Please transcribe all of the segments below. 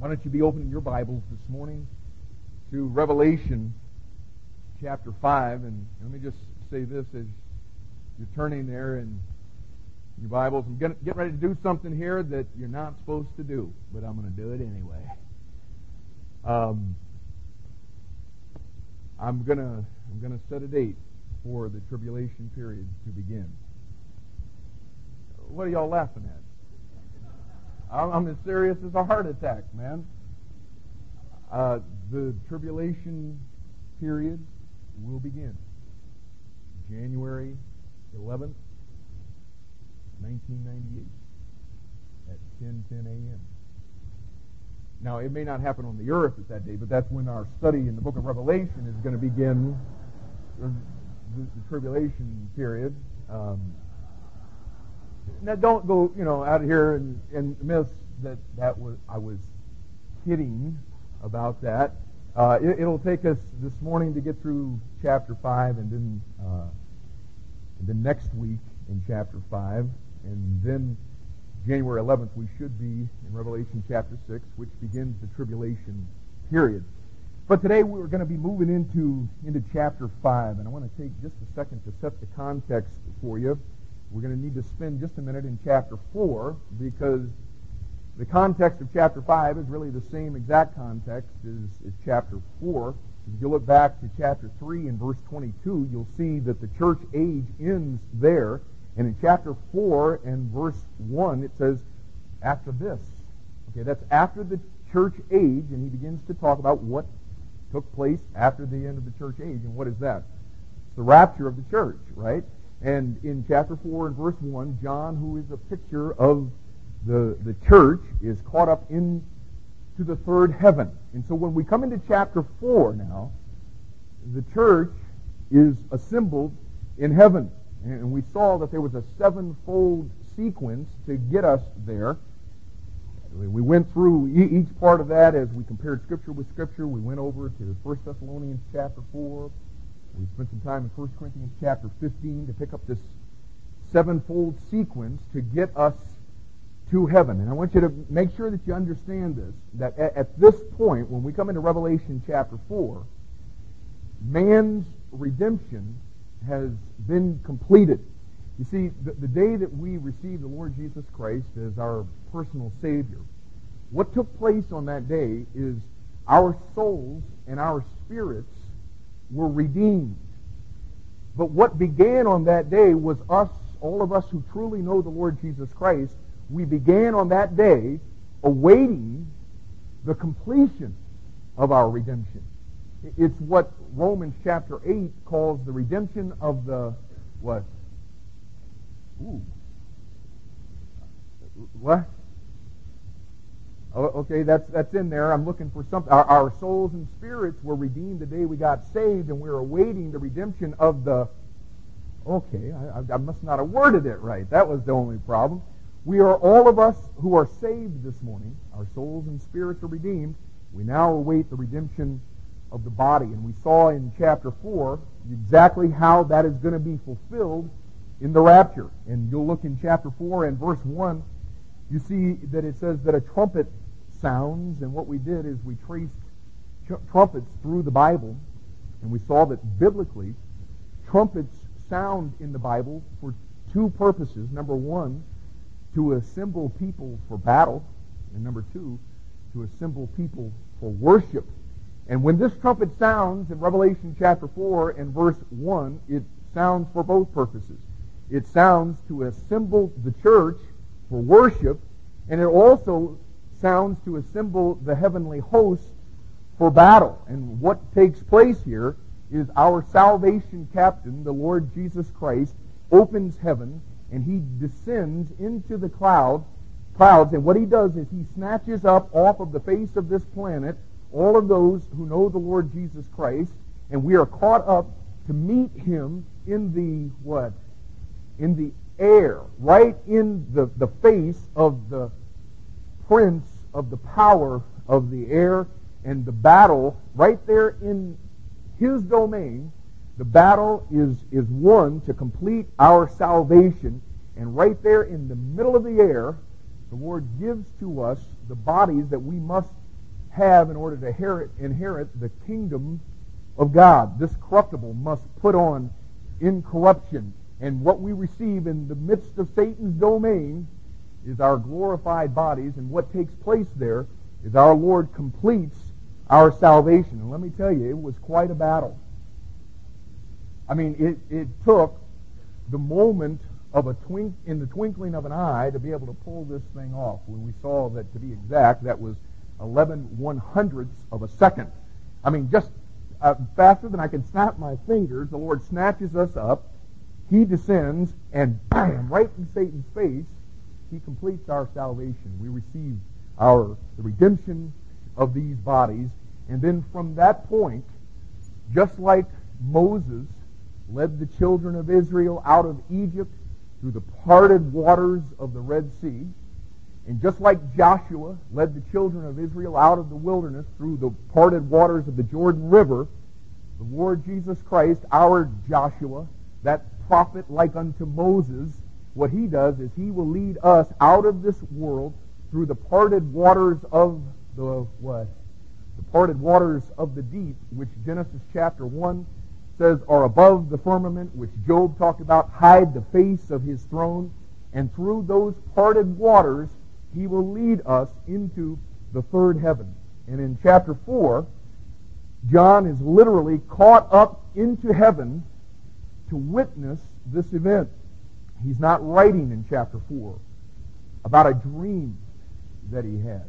Why don't you be opening your Bibles this morning to Revelation chapter 5? And let me just say this as you're turning there in your Bibles. I'm getting, getting ready to do something here that you're not supposed to do, but I'm going to do it anyway. Um, I'm going to I'm going to set a date for the tribulation period to begin. What are y'all laughing at? I'm as serious as a heart attack, man. Uh, the tribulation period will begin January 11th, 1998 at 10:10 a.m. Now, it may not happen on the earth at that day, but that's when our study in the book of Revelation is going to begin the, the, tribulation period. Um, now, don't go, you know, out here and, and miss that that was I was kidding about that. Uh, it, will take us this morning to get through chapter five, and then uh, next week in chapter five, and then January 11th we should be in Revelation chapter six, which begins the tribulation period. But today we're going to be moving into into chapter five, and I want to take just a second to set the context for you. We're going to need to spend just a minute in chapter 4 because the context of chapter 5 is really the same exact context as, as chapter 4. If you look back to chapter 3 and verse 22, you'll see that the church age ends there. And in chapter 4 and verse 1, it says, after this. Okay, that's after the church age, and he begins to talk about what took place after the end of the church age. And what is that? It's the rapture of the church, right? And in chapter 4 and verse 1, John, who is a picture of the, the church, is caught up into the third heaven. And so when we come into chapter 4 now, the church is assembled in heaven. And we saw that there was a sevenfold sequence to get us there. We went through each part of that as we compared Scripture with Scripture. We went over to 1 Thessalonians chapter 4, we spent some time in 1 Corinthians chapter 15 to pick up this sevenfold sequence to get us to heaven. And I want you to make sure that you understand this, that at, this point, when we come into Revelation chapter 4, man's redemption has been completed. You see, the, the day that we received the Lord Jesus Christ as our personal Savior, what took place on that day is our souls and our spirits were redeemed. But what began on that day was us, all of us who truly know the Lord Jesus Christ, we began on that day awaiting the completion of our redemption. It's what Romans chapter 8 calls the redemption of the what? Ooh. What? Oh, okay, that's that's in there. I'm looking for something. Our, our, souls and spirits were redeemed the day we got saved, and we're awaiting the redemption of the. Okay, I, I must not have worded it right. That was the only problem. We are all of us who are saved this morning. Our souls and spirits are redeemed. We now await the redemption of the body, and we saw in chapter four exactly how that is going to be fulfilled in the rapture. And you'll look in chapter four and verse one you see that it says that a trumpet sounds, and what we did is we traced trumpets through the Bible, and we saw that biblically, trumpets sound in the Bible for two purposes. Number one, to assemble people for battle, and number two, to assemble people for worship. And when this trumpet sounds in Revelation chapter 4 and verse 1, it sounds for both purposes. It sounds to assemble the church for worship, and it also sounds to assemble the heavenly host for battle. And what takes place here is our salvation captain, the Lord Jesus Christ, opens heaven and he descends into the cloud, clouds. And what he does is he snatches up off of the face of this planet all of those who know the Lord Jesus Christ, and we are caught up to meet him in the what? In the air, right in the, the face of the prince of the power of the air and the battle right there in his domain. The battle is, is won to complete our salvation. And right there in the middle of the air, the Lord gives to us the bodies that we must have in order to inherit, inherit the kingdom of God. This corruptible must put on incorruption. And what we receive in the midst of Satan's domain is our glorified bodies. And what takes place there is our Lord completes our salvation. And let me tell you, it was quite a battle. I mean, it, it took the moment of a twink in the twinkling of an eye to be able to pull this thing off. When we saw that, to be exact, that was 11 one hundredths of a second. I mean, just uh, faster than I can snap my fingers, the Lord snatches us up. He descends, and bam, right in Satan's face, he completes our salvation. We receive our the redemption of these bodies, and then from that point, just like Moses led the children of Israel out of Egypt through the parted waters of the Red Sea. And just like Joshua led the children of Israel out of the wilderness through the parted waters of the Jordan River, the Lord Jesus Christ, our Joshua, that prophet like unto Moses, what he does is he will lead us out of this world through the parted waters of the what? The parted waters of the deep, which Genesis chapter 1 says are above the firmament, which Job talked about, hide the face of his throne. And through those parted waters, he will lead us into the third heaven. And in chapter 4, John is literally caught up into heaven to witness this event. He's not writing in chapter 4 about a dream that he had.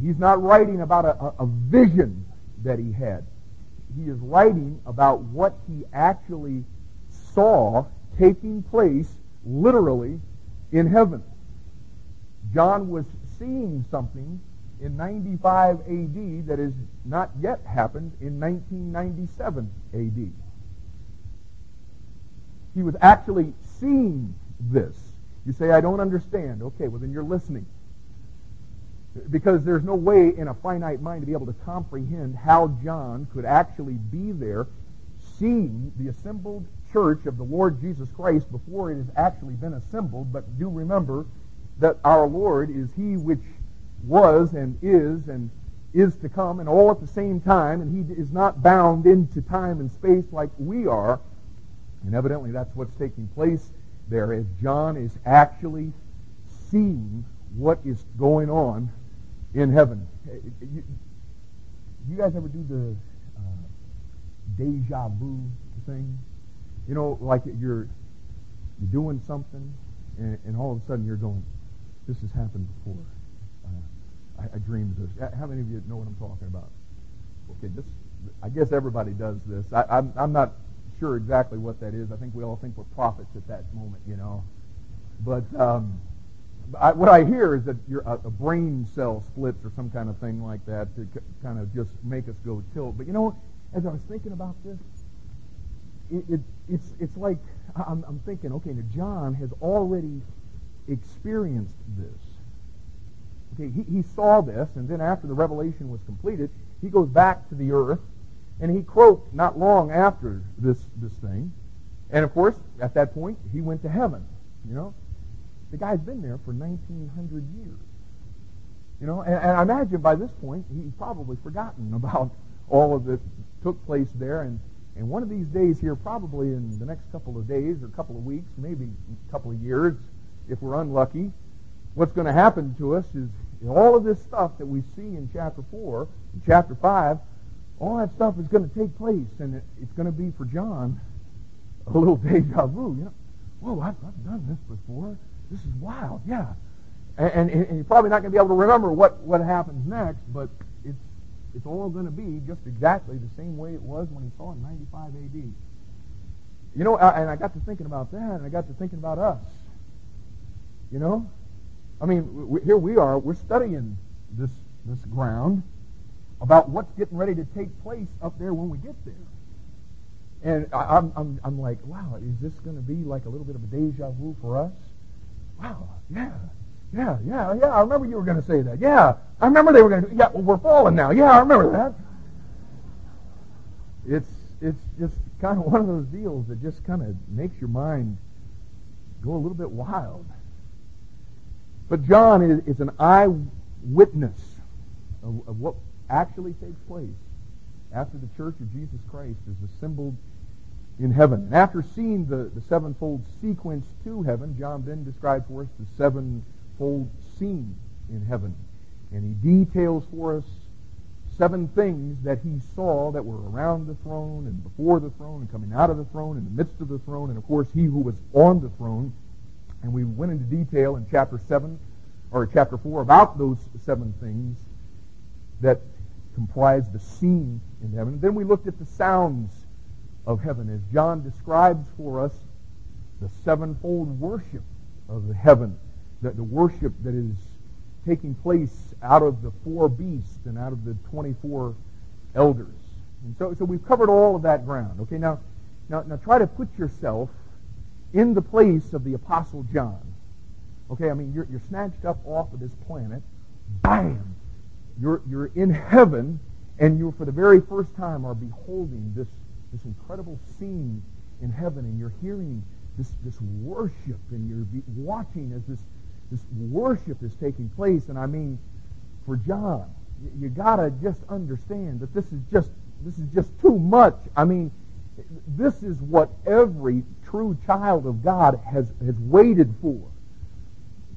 He's not writing about a, a, vision that he had he is writing about what he actually saw taking place literally in heaven. John was seeing something in 95 AD that has not yet happened in 1997 AD. He was actually seeing this. You say, I don't understand. Okay, well then you're listening. Because there's no way in a finite mind to be able to comprehend how John could actually be there seeing the assembled church of the Lord Jesus Christ before it has actually been assembled. But do remember that our Lord is he which was and is and is to come and all at the same time and he is not bound into time and space like we are. And evidently that's what's taking place there as John is actually seeing what is going on in heaven. You, you guys ever do the uh, deja vu thing? You know, like you're you're doing something, and, and, all of a sudden you're going, "This has happened before." Uh, I, I, dreamed this. How many of you know what I'm talking about? Okay, this. I guess everybody does this. I, I'm, I'm not sure exactly what that is. I think we all think we're prophets at that moment, you know. But um, I, what I hear is that a, a, brain cell splits or some kind of thing like that to c- kind of just make us go tilt. But you know, as I was thinking about this, it, it, it's it's like I'm, I'm thinking, okay, now John has already experienced this. Okay, he, he saw this, and then after the revelation was completed, he goes back to the earth, and he croaked not long after this this thing, and of course, at that point, he went to heaven. You know, the guy's been there for 1,900 years. You know, and, and I imagine by this point he's probably forgotten about all of that took place there. And, and one of these days here, probably in the next couple of days or couple of weeks, maybe a couple of years, if we're unlucky, what's going to happen to us is all of this stuff that we see in chapter 4 and chapter 5, all that stuff is going to take place, and it, it's going to be for John a little deja vu. You know, whoa, I've, I've done this before. This is wild, yeah. And, and, and you're probably not going to be able to remember what, what happens next, but it's, it's all going to be just exactly the same way it was when he saw it in 95 AD. You know, and I got to thinking about that, and I got to thinking about us. You know? I mean, here we are, we're studying this, this ground about what's getting ready to take place up there when we get there. And I, I'm, I'm, I'm like, wow, is this going to be like a little bit of a deja vu for us? Wow, yeah, yeah, yeah, yeah. I remember you were going to say that. Yeah, I remember they were going to. Yeah, well, we're falling now. Yeah, I remember that. It's it's just kind of one of those deals that just kind of makes your mind go a little bit wild. But John is, is an eyewitness of, of what actually takes place after the church of Jesus Christ is assembled in heaven. And after seeing the, the sevenfold sequence to heaven, John then describes for us the sevenfold scene in heaven. And he details for us seven things that he saw that were around the throne and before the throne and coming out of the throne in the midst of the throne and of course he who was on the throne. And we went into detail in chapter 7 or chapter 4 about those seven things that comprise the scene in heaven. Then we looked at the sounds of heaven as John describes for us the sevenfold worship of the heaven, that the worship that is taking place out of the four beasts and out of the 24 elders. And so, so we've covered all of that ground. Okay, now, now, now try to put yourself in the place of the Apostle John. Okay, I mean, you're, you're snatched up off of this planet. Bam! You're, you're in heaven, and you, for the very first time, are beholding this, this incredible scene in heaven, and you're hearing this, this worship, and you're watching as this this worship is taking place. And I mean, for John, you, you got to just understand that this is just this is just too much. I mean, this is what every true child of God has has waited for.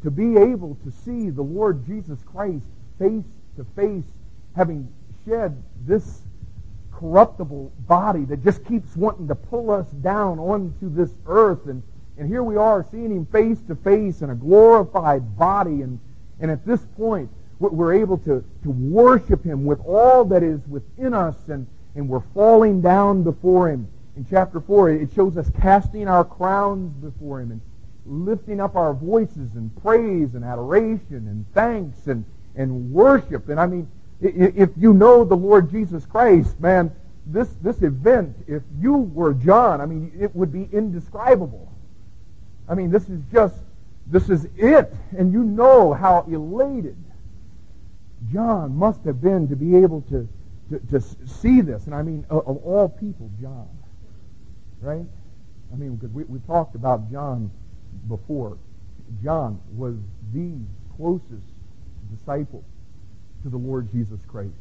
To be able to see the Lord Jesus Christ face to face, having shed this corruptible body that just keeps wanting to pull us down onto this earth and and here we are seeing him face to face in a glorified body. And, and at this point, we're able to, to worship him with all that is within us. And, and we're falling down before him. In chapter 4, it shows us casting our crowns before him and lifting up our voices in praise and adoration and thanks and, and worship. And I mean, if you know the Lord Jesus Christ, man, this, this event, if you were John, I mean, it would be indescribable. I mean, this is just, this is it. And you know how elated John must have been to be able to, to, to see this. And I mean, of, all people, John. Right? I mean, because we, we talked about John before. John was the closest disciple to the Lord Jesus Christ.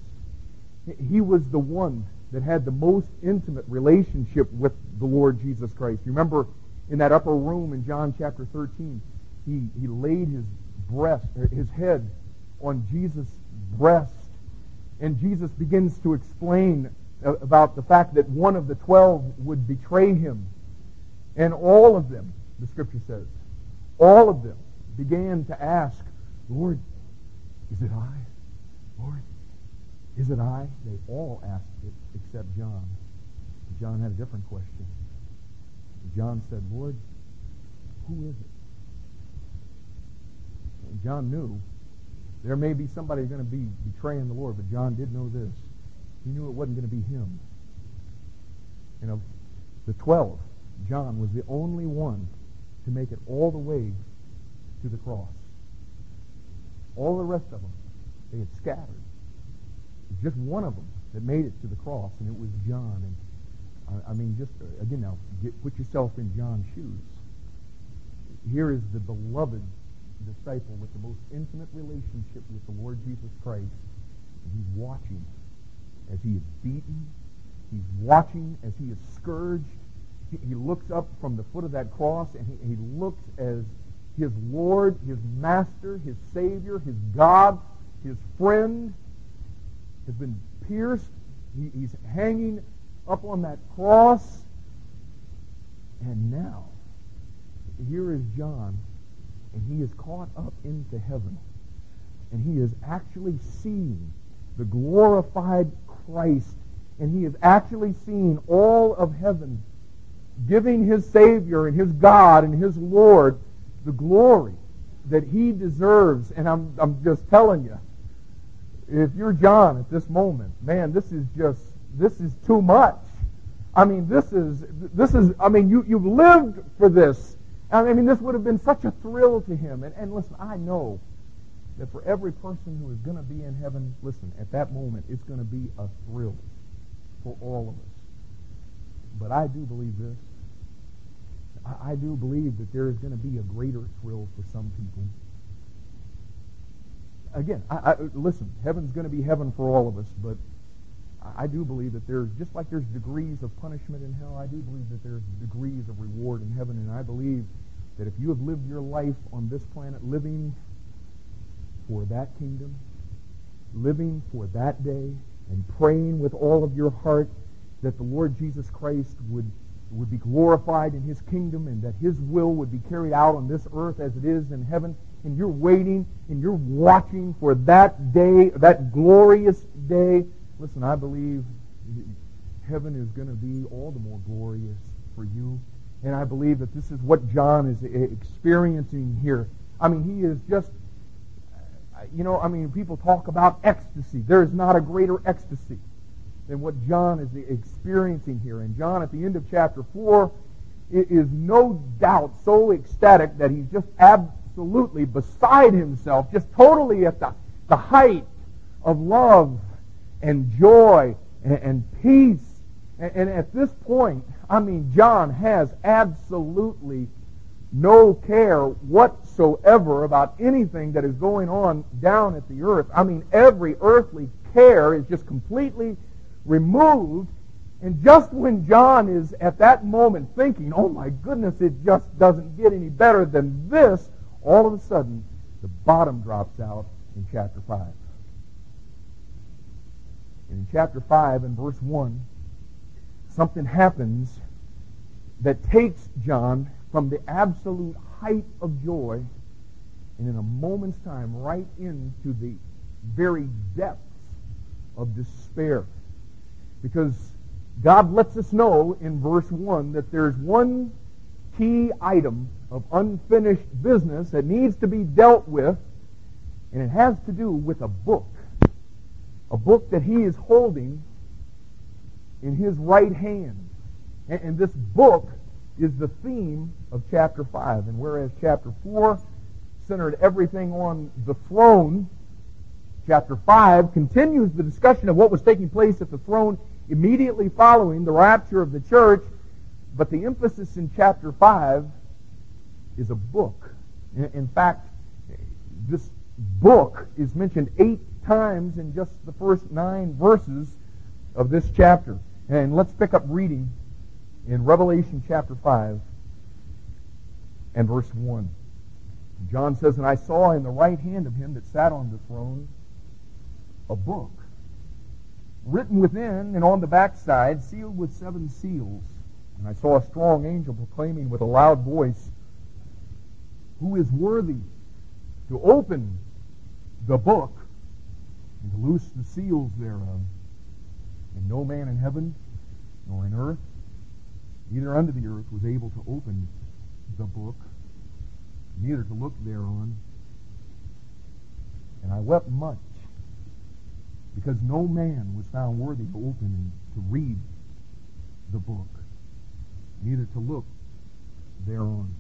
He was the one that had the most intimate relationship with the Lord Jesus Christ. You remember in that upper room in John chapter 13, he, he laid his breast, er, his head on Jesus' breast. And Jesus begins to explain uh, about the fact that one of the twelve would betray him. And all of them, the scripture says, all of them began to ask, Lord, is it I? Lord, is it I? They all asked it except John. John had a different question. John said, Lord, who is it? And John knew there may be somebody going to be betraying the Lord, but John did know this. He knew it wasn't going to be him. And of the twelve, John was the only one to make it all the way to the cross. All the rest of them, they had scattered. Just one of them that made it to the cross, and it was John. And I, I mean, just uh, again now, get, put yourself in John's shoes. Here is the beloved disciple with the most intimate relationship with the Lord Jesus Christ. And he's watching as he is beaten. He's watching as he is scourged. He, he looks up from the foot of that cross and he, he looks as his Lord, his Master, his Savior, his God, his friend has been pierced. He, he's hanging up on that cross. And now, here is John, and he is caught up into heaven. And he is actually seeing the glorified Christ. And he is actually seeing all of heaven giving his Savior and his God and his Lord the glory that he deserves. And I'm, I'm just telling you, if you're John at this moment, man, this is just this is too much. I mean, this is, this is, I mean, you, you've lived for this. I mean, this would have been such a thrill to him. And, and listen, I know that for every person who is going to be in heaven, listen, at that moment, it's going to be a thrill for all of us. But I do believe this. I, I do believe that there is going to be a greater thrill for some people. again, I, I, listen, heaven's going to be heaven for all of us, but I do believe that there's, just like there's degrees of punishment in hell, I do believe that there's degrees of reward in heaven, and I believe that if you have lived your life on this planet living for that kingdom, living for that day, and praying with all of your heart that the Lord Jesus Christ would, would be glorified in his kingdom and that his will would be carried out on this earth as it is in heaven, and you're waiting and you're watching for that day, that glorious day, listen, I believe heaven is going to be all the more glorious for you. And I believe that this is what John is experiencing here. I mean, he is just you know, I mean, people talk about ecstasy. There is not a greater ecstasy than what John is experiencing here. And John, at the end of chapter 4, is no doubt so ecstatic that he's just absolutely beside himself, just totally at the, the height of love and joy and, and peace. And, and at this point, I mean, John has absolutely no care whatsoever about anything that is going on down at the earth. I mean, every earthly care is just completely removed. And just when John is at that moment thinking, oh my goodness, it just doesn't get any better than this, all of a sudden, the bottom drops out in chapter 5. And in chapter 5 and verse 1, something happens that takes John from the absolute height of joy and in a moment's time right into the very depths of despair. Because God lets us know in verse 1 that there's one key item of unfinished business that needs to be dealt with, and it has to do with a book. A book that he is holding in his right hand. And this book is the theme of chapter 5. And whereas chapter 4 centered everything on the throne, chapter 5 continues the discussion of what was taking place at the throne immediately following the rapture of the church. But the emphasis in chapter 5 is a book. In fact, this book is mentioned eight times in just the first nine verses of this chapter. And let's pick up reading in Revelation chapter 5 and verse 1. John says, And I saw in the right hand of him that sat on the throne a book, written within and on the backside, sealed with seven seals. And I saw a strong angel proclaiming with a loud voice, Who is worthy to open the book and to loose the seals thereof? And no man in heaven, nor in earth, neither under the earth was able to open the book, neither to look thereon. And I wept much, because no man was found worthy to open and to read the book, neither to look thereon.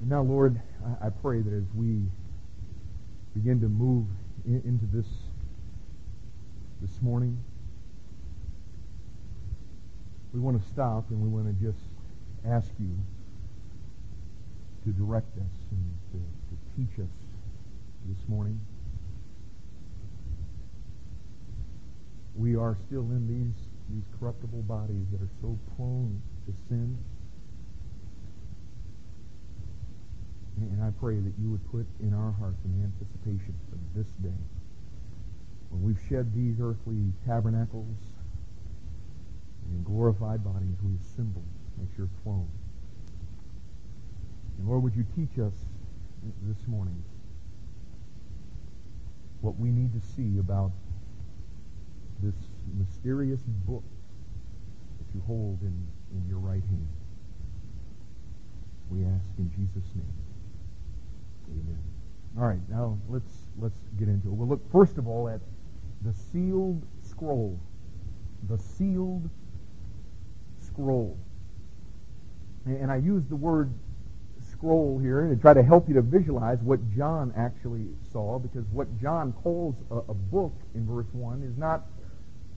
And now, Lord, I, pray that as we begin to move in, into this this morning, we want to stop and we want to just ask you to direct us and to, to teach us this morning. We are still in these, these corruptible bodies that are so prone to sin. And I pray that you would put in our hearts an anticipation for this day when we've shed these earthly tabernacles in glorified bodies we assemble at your throne. And Lord, would you teach us this morning what we need to see about this mysterious book that you hold in, in your right hand. We ask in Jesus' name. Amen. All right, now let's let's get into it. We'll look first of all at the sealed scroll. The sealed scroll. And I use the word scroll here to try to help you to visualize what John actually saw, because what John calls a, a, book in verse 1 is not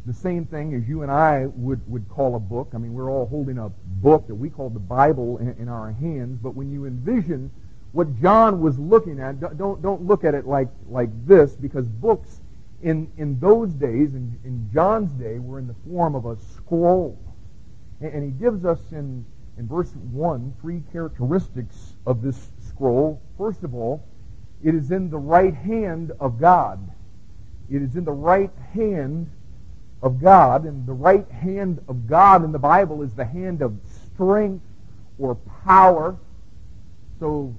the same thing as you and I would, would call a book. I mean, we're all holding a book that we call the Bible in, in our hands, but when you envision what John was looking at, don't, don't look at it like, like this, because books in, in those days, in, in John's day, were in the form of a scroll. And, and he gives us in, in verse 1 three characteristics of this scroll. First of all, it is in the right hand of God. It is in the right hand of God, and the right hand of God in the Bible is the hand of strength or power. So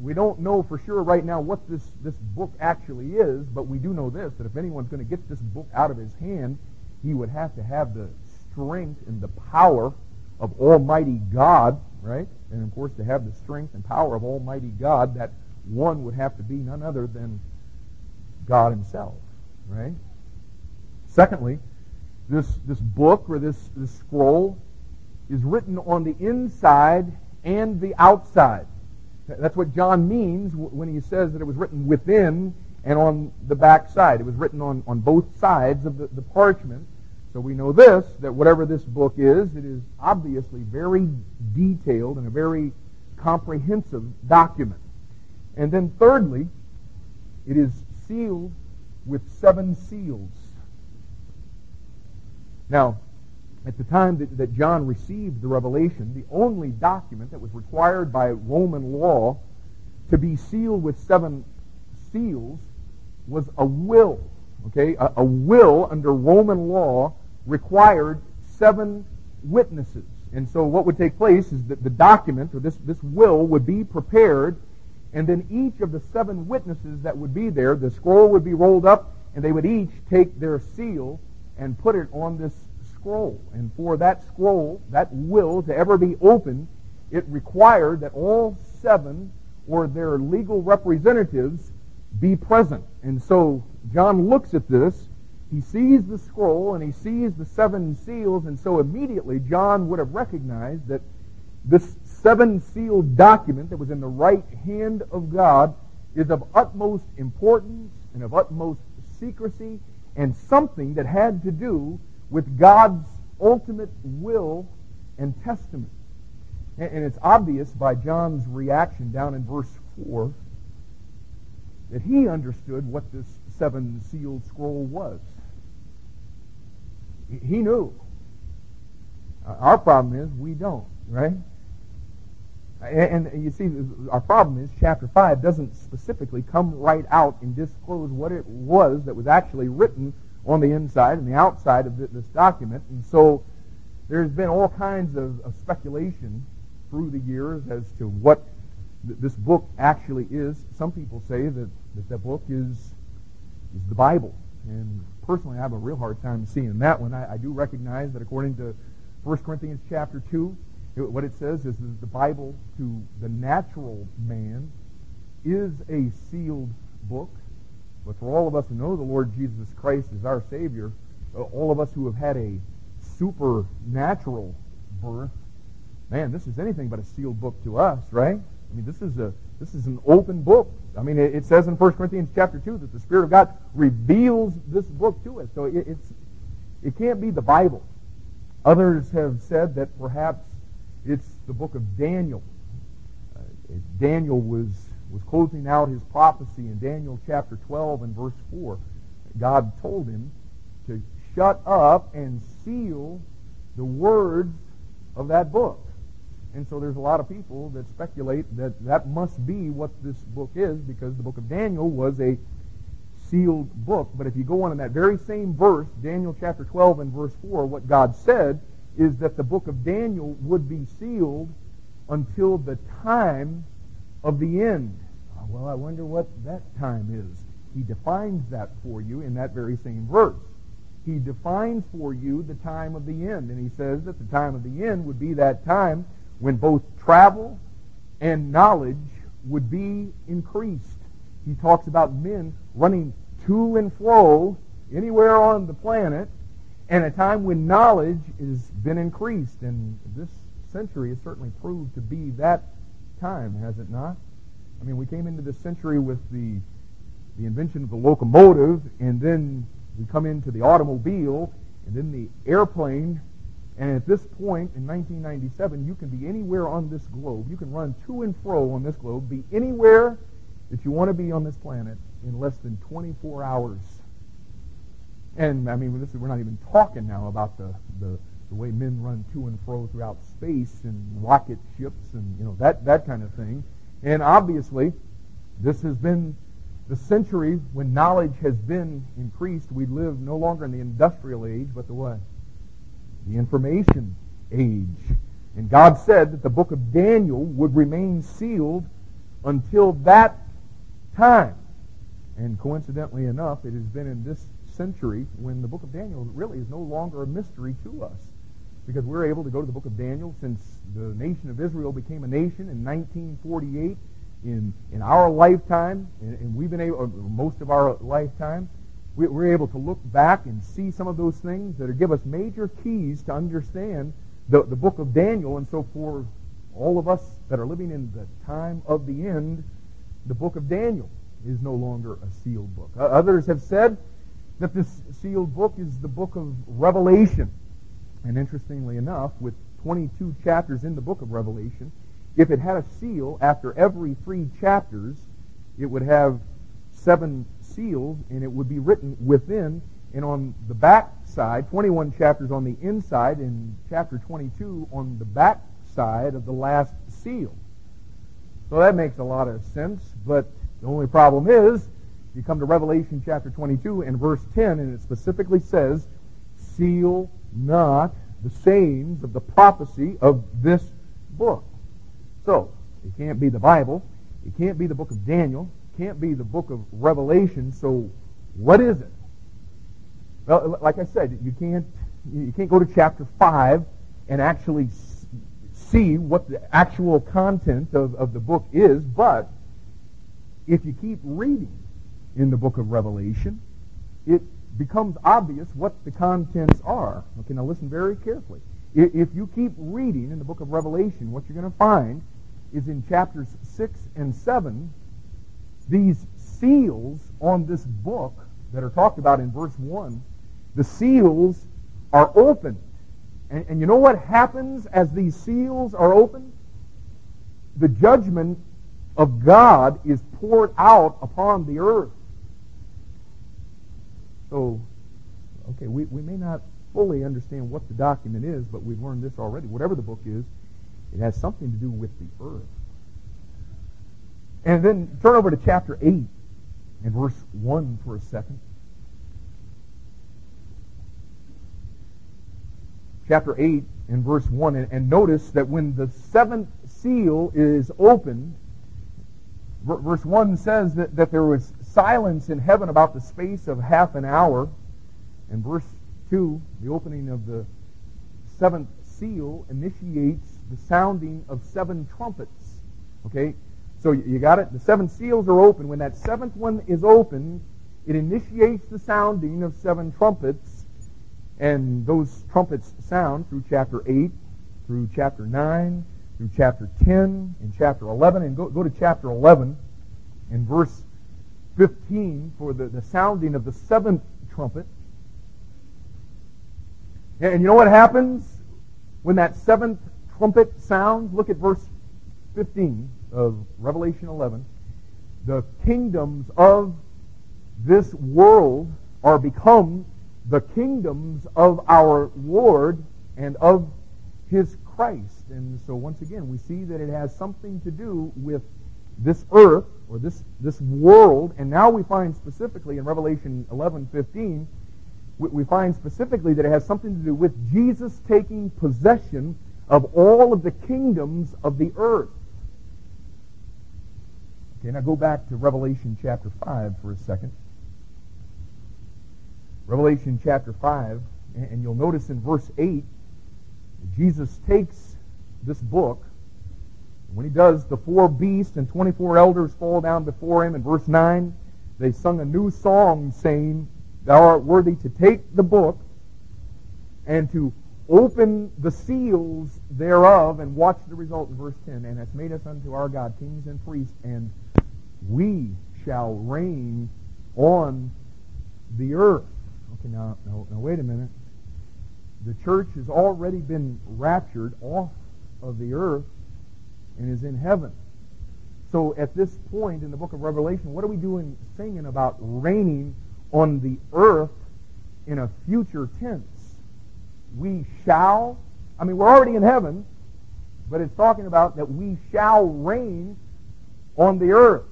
we don't know for sure right now what this, this book actually is, but we do know this, that if anyone's going to get this book out of his hand, he would have to have the strength and the power of Almighty God, right? And of course, to have the strength and power of Almighty God, that one would have to be none other than God himself, right? Secondly, this, this book or this, this scroll is written on the inside and the outside. That's what John means when he says that it was written within and on the back side. It was written on, on both sides of the, the parchment. So we know this, that whatever this book is, it is obviously very detailed and a very comprehensive document. And then thirdly, it is sealed with seven seals. Now, at the time that, that John received the revelation, the only document that was required by Roman law to be sealed with seven seals was a will. Okay, a, a will under Roman law required seven witnesses. And so what would take place is that the document, or this, this will, would be prepared, and then each of the seven witnesses that would be there, the scroll would be rolled up, and they would each take their seal and put it on this scroll. And for that scroll, that will, to ever be opened, it required that all seven or their legal representatives be present. And so John looks at this, he sees the scroll, and he sees the seven seals, and so immediately John would have recognized that this seven sealed document that was in the right hand of God is of utmost importance and of utmost secrecy and something that had to do with God's ultimate will and testament. And it's obvious by John's reaction down in verse 4 that he understood what this seven sealed scroll was. He knew. Our problem is we don't, right? And you see, our problem is chapter 5 doesn't specifically come right out and disclose what it was that was actually written on the inside and the outside of this document. And so there's been all kinds of, of speculation through the years as to what th- this book actually is. Some people say that, that the book is, is the Bible. And personally, I have a real hard time seeing that one. I, I do recognize that according to 1 Corinthians chapter 2, it, what it says is that the Bible to the natural man is a sealed book. But for all of us who know the Lord Jesus Christ as our Savior, uh, all of us who have had a supernatural birth, man, this is anything but a sealed book to us, right? I mean, this is a this is an open book. I mean, it, it says in 1 Corinthians chapter 2 that the Spirit of God reveals this book to us. So it, it's it can't be the Bible. Others have said that perhaps it's the book of Daniel. Uh, Daniel was was closing out his prophecy in Daniel chapter 12 and verse 4. God told him to shut up and seal the words of that book. And so there's a lot of people that speculate that that must be what this book is because the book of Daniel was a sealed book. But if you go on in that very same verse, Daniel chapter 12 and verse 4, what God said is that the book of Daniel would be sealed until the time of the end. Ah, well, I wonder what that time is. He defines that for you in that very same verse. He defines for you the time of the end. And he says that the time of the end would be that time when both travel and knowledge would be increased. He talks about men running to and fro anywhere on the planet, and a time when knowledge has been increased. And this century has certainly proved to be that time, has it not? I mean, we came into this century with the, the invention of the locomotive, and then we come into the automobile, and then the airplane, And at this point in 1997, you can be anywhere on this globe. You can run to and fro on this globe, be anywhere that you want to be on this planet in less than 24 hours. And I mean, is, we're not even talking now about the, the, the way men run to and fro throughout space and rocket ships and you know that that kind of thing. And obviously, this has been the century when knowledge has been increased. We live no longer in the industrial age, but the what? The information age. And God said that the book of Daniel would remain sealed until that time. And coincidentally enough, it has been in this century when the book of Daniel really is no longer a mystery to us. Because we're able to go to the book of Daniel since the nation of Israel became a nation in 1948 in, in our lifetime, and, and we've been able, uh, most of our lifetime, we, we're able to look back and see some of those things that give us major keys to understand the, the book of Daniel. And so for all of us that are living in the time of the end, the book of Daniel is no longer a sealed book. Others have said that this sealed book is the book of Revelation. And interestingly enough, with 22 chapters in the book of Revelation, if it had a seal, after every three chapters, it would have seven seals, and it would be written within and on the back side, 21 chapters on the inside, and chapter 22 on the back side of the last seal. So that makes a lot of sense, but the only problem is, you come to Revelation chapter 22 and verse 10, and it specifically says, Seal not the sayings of the prophecy of this book. So, it can't be the Bible. It can't be the book of Daniel. It can't be the book of Revelation. So, what is it? Well, like I said, you can't you can't go to chapter five and actually see what the actual content of, of the book is, but if you keep reading in the book of Revelation, it becomes obvious what the contents are. Okay, now listen very carefully. If you keep reading in the book of Revelation, what you're going to find is in chapters 6 and 7, these seals on this book that are talked about in verse 1, the seals are opened. And, and you know what happens as these seals are opened? The judgment of God is poured out upon the earth. So, okay, we, we may not fully understand what the document is, but we've learned this already. Whatever the book is, it has something to do with the earth. And then turn over to chapter 8 and verse 1 for a second. Chapter 8 and verse 1. And, and notice that when the seventh seal is opened, verse 1 says that, that there was silence in heaven about the space of half an hour. And verse 2, the opening of the seventh seal initiates the sounding of seven trumpets. Okay? So you got it? The seven seals are open. When that seventh one is open, it initiates the sounding of seven trumpets. And those trumpets sound through chapter 8, through chapter 9, through chapter 10, and chapter 11. And go, go to chapter 11 and verse 15 for the, the sounding of the seventh trumpet. And you know what happens when that seventh trumpet sounds? Look at verse 15 of Revelation 11. The kingdoms of this world are become the kingdoms of our Lord and of His Christ. And so once again, we see that it has something to do with this earth or this, this world. And now we find specifically in Revelation 11, 15, we, we find specifically that it has something to do with Jesus taking possession of all of the kingdoms of the earth. Okay, now go back to Revelation chapter 5 for a second. Revelation chapter 5, and you'll notice in verse 8, Jesus takes this book. When he does, the four beasts and 24 elders fall down before him. In verse 9, they sung a new song saying, Thou art worthy to take the book and to open the seals thereof and watch the result in verse 10 and has made us unto our God kings and priests and we shall reign on the earth okay now, now, now wait a minute the church has already been raptured off of the earth and is in heaven. So at this point in the book of Revelation, what are we doing singing about reigning on the earth in a future tense? We shall, I mean, we're already in heaven, but it's talking about that we shall reign on the earth.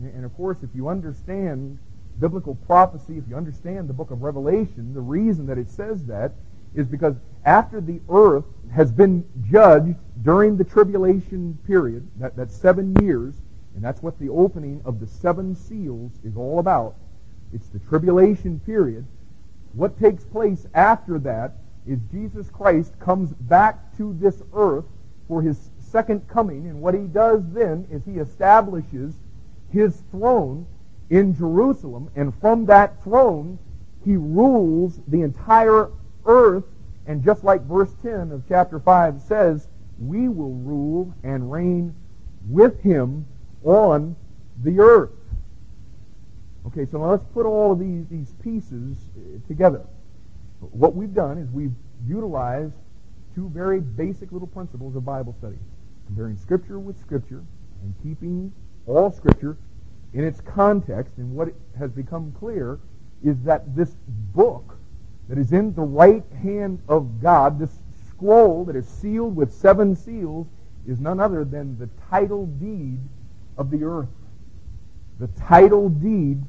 And of course, if you understand biblical prophecy, if you understand the book of Revelation, the reason that it says that is because after the earth has been judged during the tribulation period, that, that seven years, and that's what the opening of the seven seals is all about. It's the tribulation period. What takes place after that is Jesus Christ comes back to this earth for his second coming, and what he does then is he establishes his throne in Jerusalem, and from that throne, he rules the entire earth, and just like verse 10 of chapter 5 says, we will rule and reign with him on the earth. Okay, so let's put all of these, these pieces uh, together. What we've done is we've utilized two very basic little principles of Bible study. Comparing Scripture with Scripture and keeping all Scripture in its context. And what has become clear is that this book that is in the right hand of God, this scroll that is sealed with seven seals, is none other than the title deed of the earth. The title deed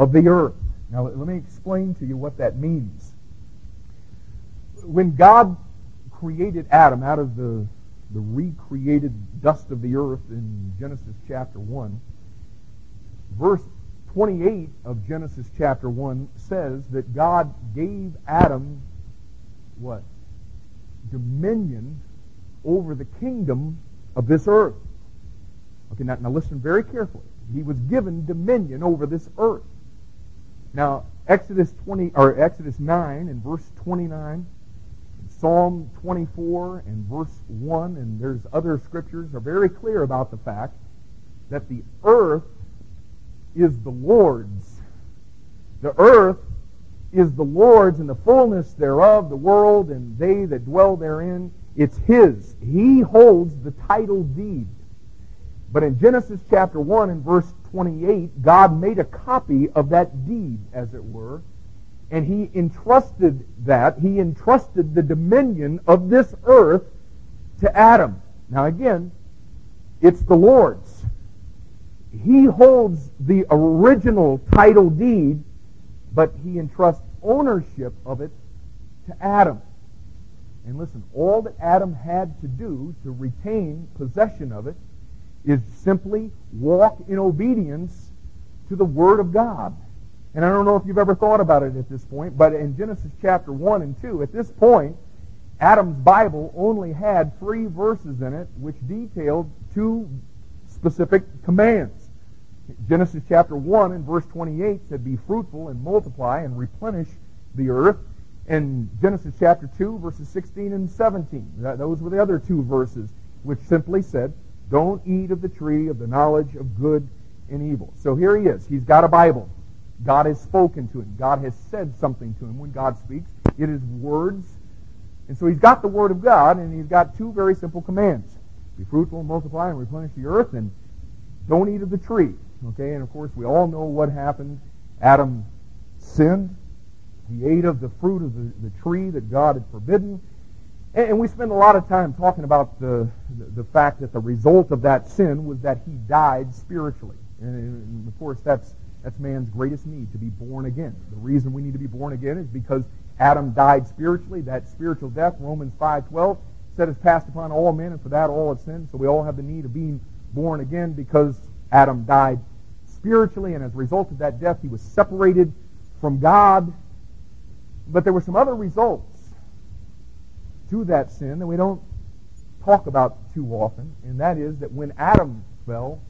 of the earth. Now, let me explain to you what that means. When God created Adam out of the, the recreated dust of the earth in Genesis chapter 1, verse 28 of Genesis chapter 1 says that God gave Adam what? Dominion over the kingdom of this earth. Okay, now, now listen very carefully. He was given dominion over this earth. Now, Exodus 20 or Exodus 9 and verse 29, Psalm 24 and verse 1, and there's other scriptures are very clear about the fact that the earth is the Lord's. The earth is the Lord's and the fullness thereof, the world and they that dwell therein. It's His. He holds the title deed. But in Genesis chapter 1 and verse 28, God made a copy of that deed, as it were, and He entrusted that, He entrusted the dominion of this earth to Adam. Now again, it's the Lord's he holds the original title deed, but he entrusts ownership of it to Adam. And listen, all that Adam had to do to retain possession of it is simply walk in obedience to the Word of God. And I don't know if you've ever thought about it at this point, but in Genesis chapter 1 and 2, at this point, Adam's Bible only had three verses in it which detailed two specific commands. Genesis chapter 1 and verse 28 said, Be fruitful and multiply and replenish the earth. And Genesis chapter 2, verses 16 and 17. That, those were the other two verses, which simply said, Don't eat of the tree of the knowledge of good and evil. So here he is. He's got a Bible. God has spoken to him. God has said something to him when God speaks. It is words. And so he's got the Word of God, and he's got two very simple commands. Be fruitful and multiply and replenish the earth, and don't eat of the tree. Okay, and of course we all know what happened. Adam sinned. He ate of the fruit of the, the tree that God had forbidden. And, and we spend a lot of time talking about the, the, the, fact that the result of that sin was that he died spiritually. And, and of course that's, that's man's greatest need, to be born again. The reason we need to be born again is because Adam died spiritually. That spiritual death, Romans 5.12, said is passed upon all men, and for that all have sinned. So we all have the need of being born again because Adam died spiritually, and as a result of that death, he was separated from God. But there were some other results to that sin that we don't talk about too often, and that is that when Adam fell,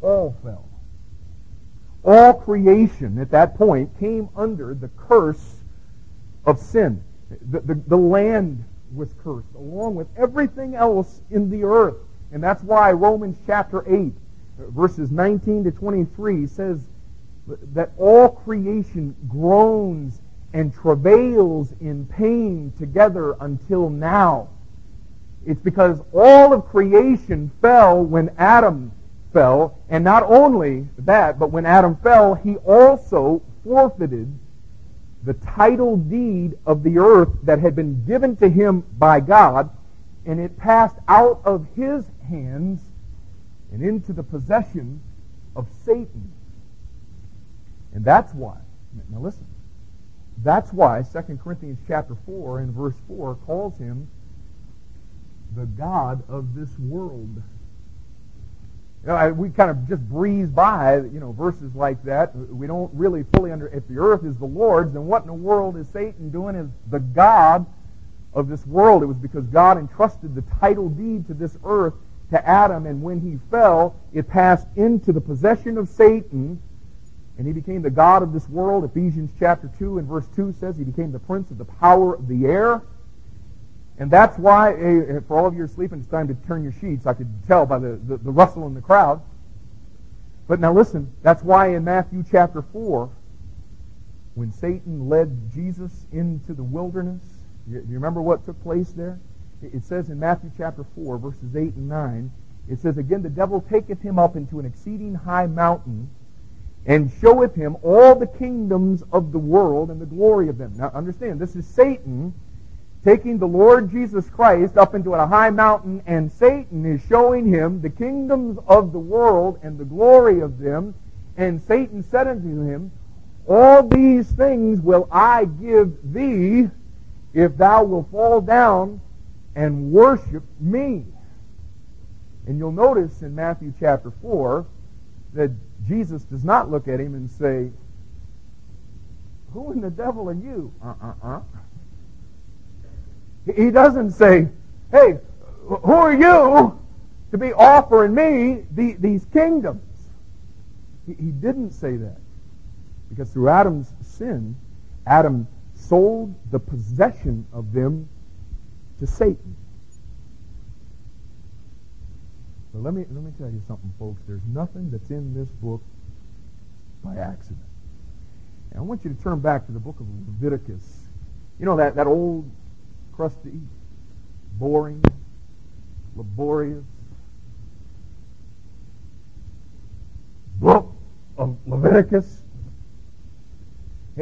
all fell. All creation at that point came under the curse of sin. The, the, the land was cursed, along with everything else in the earth. And that's why Romans chapter 8 verses 19 to 23 says that all creation groans and travails in pain together until now. It's because all of creation fell when Adam fell, and not only that, but when Adam fell, he also forfeited the title deed of the earth that had been given to him by God, and it passed out of his hands and into the possession of Satan. And that's why, now listen, that's why 2 Corinthians chapter 4 and verse 4 calls him the God of this world. You know, I, we kind of just breeze by, you know, verses like that. We don't really fully under. If the earth is the Lord's, then what in the world is Satan doing? Is the God of this world? It was because God entrusted the title deed to this earth to Adam, and when he fell, it passed into the possession of Satan, and he became the God of this world. Ephesians chapter 2 and verse 2 says he became the prince of the power of the air. And that's why, eh, for all of you sleeping, it's time to turn your sheets. I could tell by the, the, the rustle in the crowd. But now listen, that's why in Matthew chapter 4, when Satan led Jesus into the wilderness, do you remember what took place there? It says in Matthew chapter 4, verses 8 and 9, it says, Again, the devil taketh him up into an exceeding high mountain, and showeth him all the kingdoms of the world and the glory of them. Now understand, this is Satan taking the Lord Jesus Christ up into a high mountain, and Satan is showing him the kingdoms of the world and the glory of them. And Satan said unto him, All these things will I give thee if thou wilt fall down and worship me. And you'll notice in Matthew chapter 4 that Jesus does not look at him and say, Who in the devil are you? Uh-uh-uh. He doesn't say, hey, who are you to be offering me the, these kingdoms? He, he didn't say that. Because through Adam's sin, Adam sold the possession of them to Satan. But let me, let me tell you something, folks. There's nothing that's in this book by accident. And I want you to turn back to the book of Leviticus. You know that, that old crusty, boring, laborious book of Leviticus.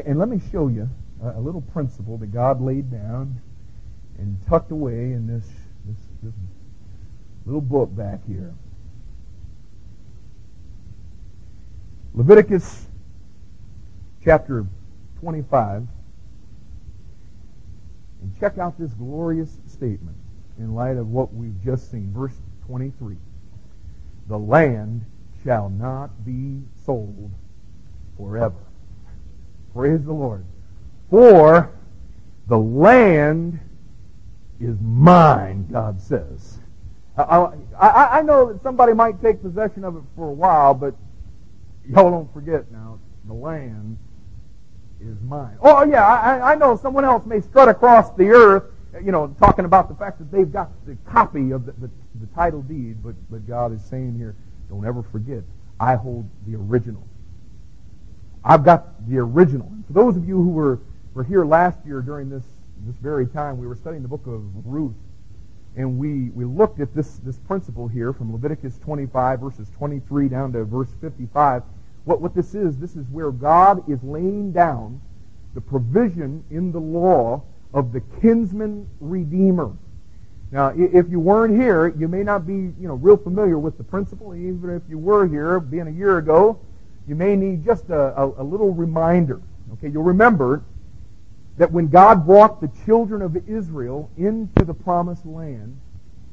And let me show you a little principle that God laid down and tucked away in this, this, this little book back here. Leviticus chapter 25 and check out this glorious statement in light of what we've just seen. Verse 23. The land shall not be sold forever. Praise the Lord. For the land is mine, God says. I, I, I, know that somebody might take possession of it for a while, but y'all don't forget now, the land is mine. Oh, yeah, I, I know someone else may strut across the earth, you know, talking about the fact that they've got the copy of the, the, the title deed, but, but God is saying here, don't ever forget, I hold the original. I've got the original. For those of you who were, were here last year during this, this very time, we were studying the book of Ruth, and we, we looked at this, this principle here from Leviticus 25, verses 23 down to verse 55. What, what this is, this is where God is laying down the provision in the law of the kinsman redeemer. Now, if you weren't here, you may not be, you know, real familiar with the principle. Even if you were here, being a year ago, you may need just a, a, a little reminder. Okay, you'll remember that when God brought the children of Israel into the promised land,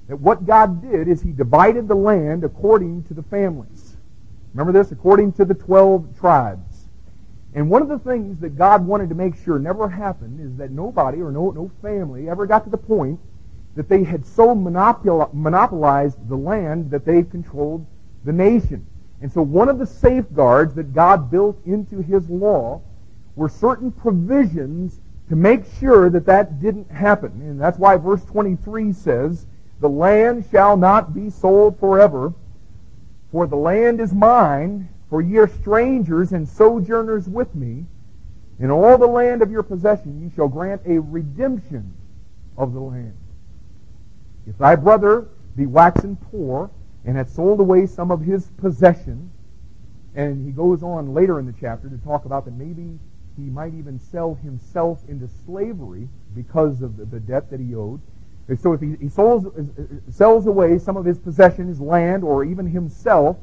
that what God did is He divided the land according to the families. Remember this? According to the 12 tribes. And one of the things that God wanted to make sure never happened is that nobody or no, no family ever got to the point that they had so monopolized the land that they controlled the nation. And so one of the safeguards that God built into his law were certain provisions to make sure that that didn't happen. And that's why verse 23 says, The land shall not be sold forever, for the land is mine, for ye are strangers and sojourners with me. In all the land of your possession ye shall grant a redemption of the land. If thy brother be waxen poor, and hath sold away some of his possession, and he goes on later in the chapter to talk about that maybe he might even sell himself into slavery because of the, the debt that he owed. And so if he, he sells, sells away some of his possession, his land, or even himself,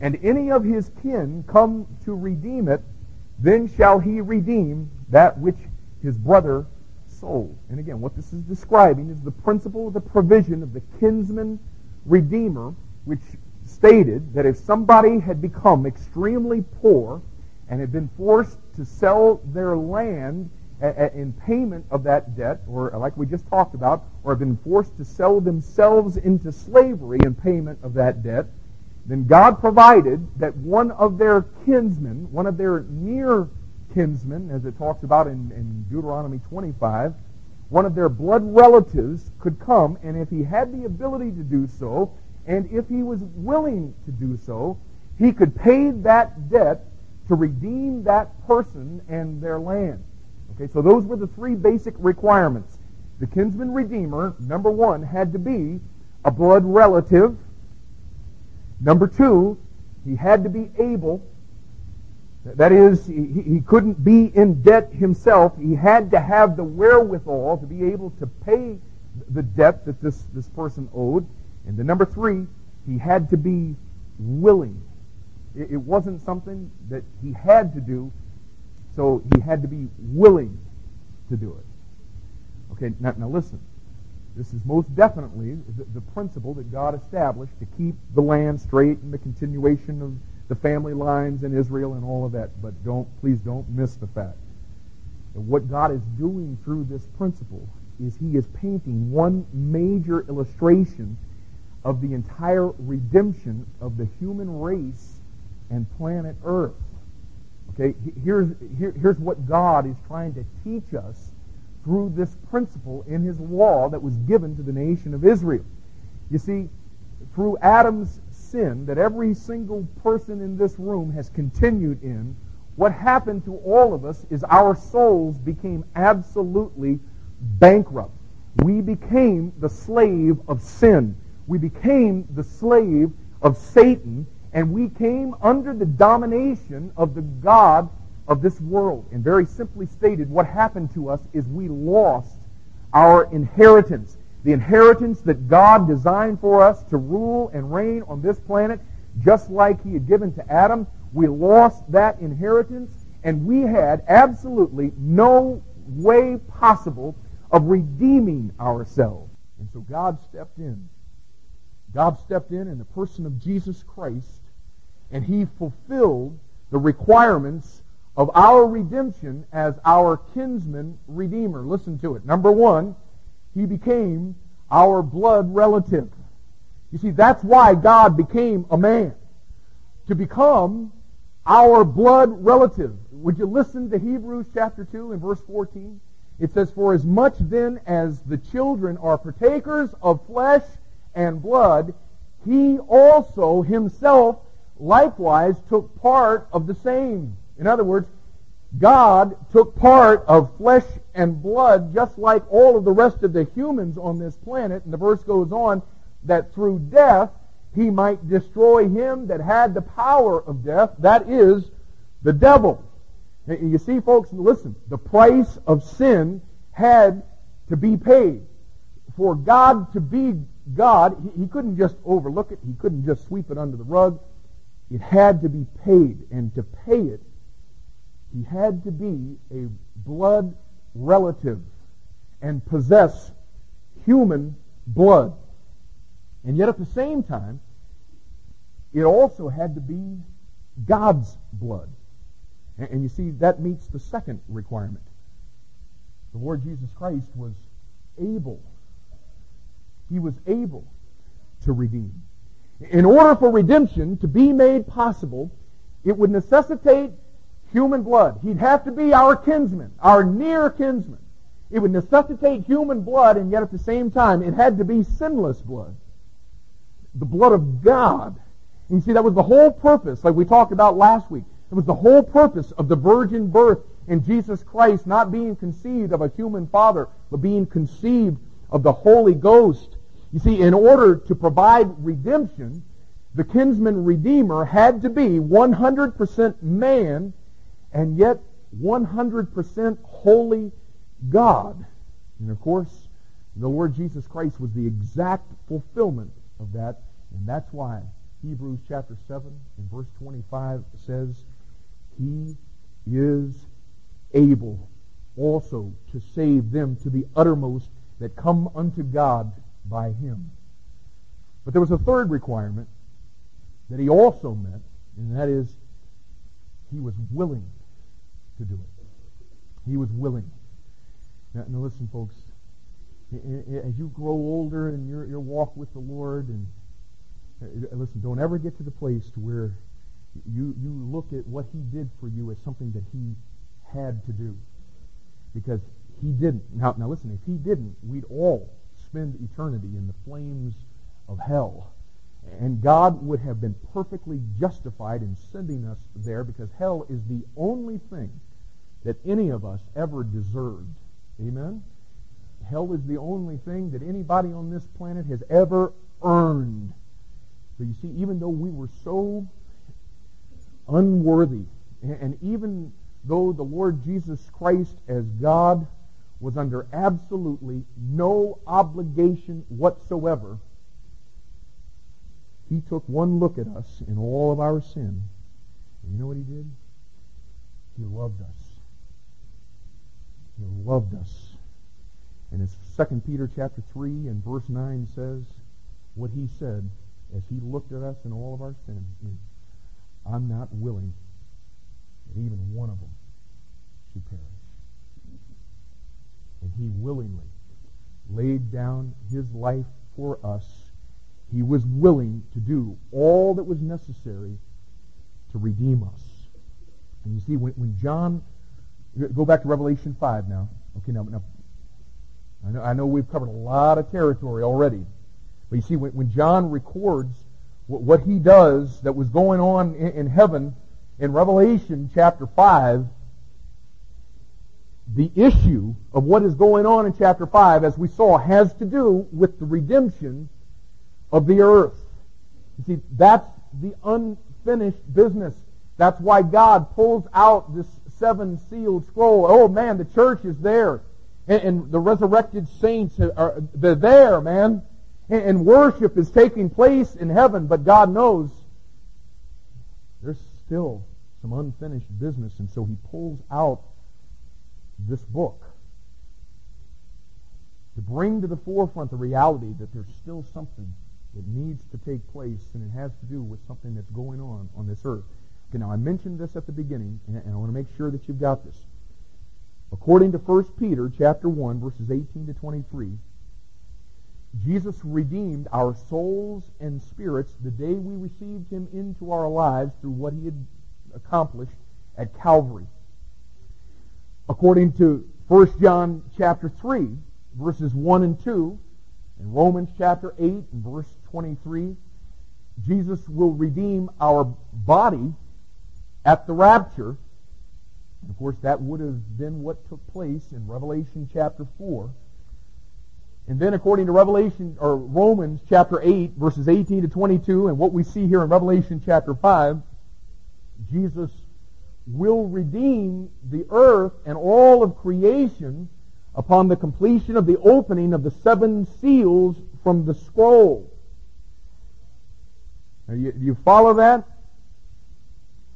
and any of his kin come to redeem it, then shall he redeem that which his brother sold. And again, what this is describing is the principle of the provision of the kinsman redeemer, which stated that if somebody had become extremely poor and had been forced to sell their land in payment of that debt, or like we just talked about, or have been forced to sell themselves into slavery in payment of that debt, then God provided that one of their kinsmen, one of their near kinsmen, as it talks about in, in Deuteronomy 25, one of their blood relatives could come, and if he had the ability to do so, and if he was willing to do so, he could pay that debt to redeem that person and their land. Okay, so those were the three basic requirements. The kinsman redeemer, number one, had to be a blood relative. Number two, he had to be able. That is, he, he couldn't be in debt himself. He had to have the wherewithal to be able to pay the debt that this, this person owed. And the number three, he had to be willing. It, it wasn't something that he had to do, so he had to be willing to do it. Okay, now, now listen. This is most definitely the, the, principle that God established to keep the land straight and the continuation of the family lines in Israel and all of that. But don't, please don't miss the fact that what God is doing through this principle is He is painting one major illustration of the entire redemption of the human race and planet Earth. Okay, here's, here, here's what God is trying to teach us through this principle in his law that was given to the nation of Israel. You see, through Adam's sin that every single person in this room has continued in, what happened to all of us is our souls became absolutely bankrupt. We became the slave of sin. We became the slave of Satan and we came under the domination of the God of this world. And very simply stated, what happened to us is we lost our inheritance. The inheritance that God designed for us to rule and reign on this planet, just like He had given to Adam. We lost that inheritance, and we had absolutely no way possible of redeeming ourselves. And so God stepped in. God stepped in in the person of Jesus Christ and he fulfilled the requirements of our redemption as our kinsman redeemer. Listen to it. Number one, he became our blood relative. You see, that's why God became a man. To become our blood relative. Would you listen to Hebrews chapter 2 and verse 14? It says, For as much then as the children are partakers of flesh and blood, he also himself likewise took part of the same. In other words, God took part of flesh and blood just like all of the rest of the humans on this planet. And the verse goes on that through death he might destroy him that had the power of death. That is the devil. You see, folks, listen, the price of sin had to be paid. For God to be God, he, he couldn't just overlook it. He couldn't just sweep it under the rug. It had to be paid, and to pay it, he had to be a blood relative and possess human blood. And yet at the same time, it also had to be God's blood. And you see, that meets the second requirement. The Lord Jesus Christ was able. He was able to redeem. In order for redemption to be made possible, it would necessitate human blood. He'd have to be our kinsman, our near kinsman. It would necessitate human blood, and yet at the same time, it had to be sinless blood. The blood of God. You see, that was the whole purpose, like we talked about last week. It was the whole purpose of the virgin birth in Jesus Christ not being conceived of a human father, but being conceived of the Holy Ghost. You see, in order to provide redemption, the kinsman redeemer had to be 100% man and yet 100% holy God. And of course, the Lord Jesus Christ was the exact fulfillment of that. And that's why Hebrews chapter 7 and verse 25 says, He is able also to save them to the uttermost that come unto God by him. But there was a third requirement that he also met, and that is he was willing to do it. He was willing. Now, now listen, folks. As you grow older and your, your walk with the Lord, and uh, listen, don't ever get to the place to where you, you look at what he did for you as something that he had to do. Because he didn't. Now, now listen, if he didn't, we'd all spend eternity in the flames of hell. And God would have been perfectly justified in sending us there because hell is the only thing that any of us ever deserved. Amen? Hell is the only thing that anybody on this planet has ever earned. But you see, even though we were so unworthy, and even though the Lord Jesus Christ as God was under absolutely no obligation whatsoever, he took one look at us in all of our sin. And you know what he did? He loved us. He loved us. And as 2 Peter chapter 3 and verse 9 says, what he said as he looked at us in all of our sin is, I'm not willing that even one of them should perish. And he willingly laid down his life for us. He was willing to do all that was necessary to redeem us. And you see, when, when John, go back to Revelation 5 now. Okay, now, now I, know, I know we've covered a lot of territory already. But you see, when, when John records what, what, he does that was going on in, in heaven in Revelation chapter 5, the issue of what is going on in chapter 5, as we saw, has to do with the redemption of the earth. You see, that's the unfinished business. That's why God pulls out this seven sealed scroll. Oh man, the church is there. And, and the resurrected saints are, they're there, man. And, and worship is taking place in heaven, but God knows there's still some unfinished business. And so he pulls out this book to bring to the forefront the reality that there's still something that needs to take place, and it has to do with something that's going on on this earth. Okay, now I mentioned this at the beginning, and I want to make sure that you've got this. According to 1 Peter chapter 1, verses 18 to 23, Jesus redeemed our souls and spirits the day we received him into our lives through what he had accomplished at Calvary according to 1 John chapter 3, verses 1 and 2, and Romans chapter 8 and verse 23, Jesus will redeem our body at the rapture. And of course, that would have been what took place in Revelation chapter 4. And then according to Revelation or Romans chapter 8 verses 18 to 22 and what we see here in Revelation chapter 5, Jesus will redeem the earth and all of creation upon the completion of the opening of the seven seals from the scroll. Now, you, you follow that?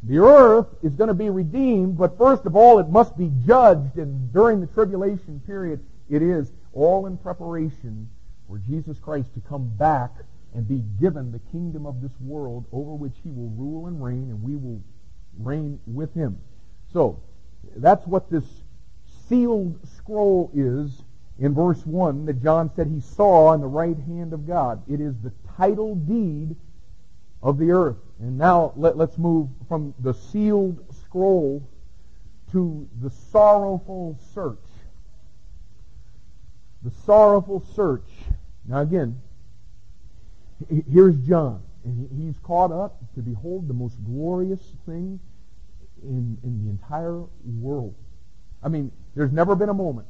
The earth is going to be redeemed, but first of all, it must be judged, and during the tribulation period, it is all in preparation for Jesus Christ to come back and be given the kingdom of this world over which he will rule and reign, and we will reign with him. So, that's what this sealed scroll is in verse 1 that John said he saw on the right hand of God. It is the title deed of the earth. And now let, us move from the sealed scroll to the sorrowful search. The sorrowful search. Now again, here's John. And he's caught up to behold the most glorious thing in, in the entire world. I mean, there's never been a moment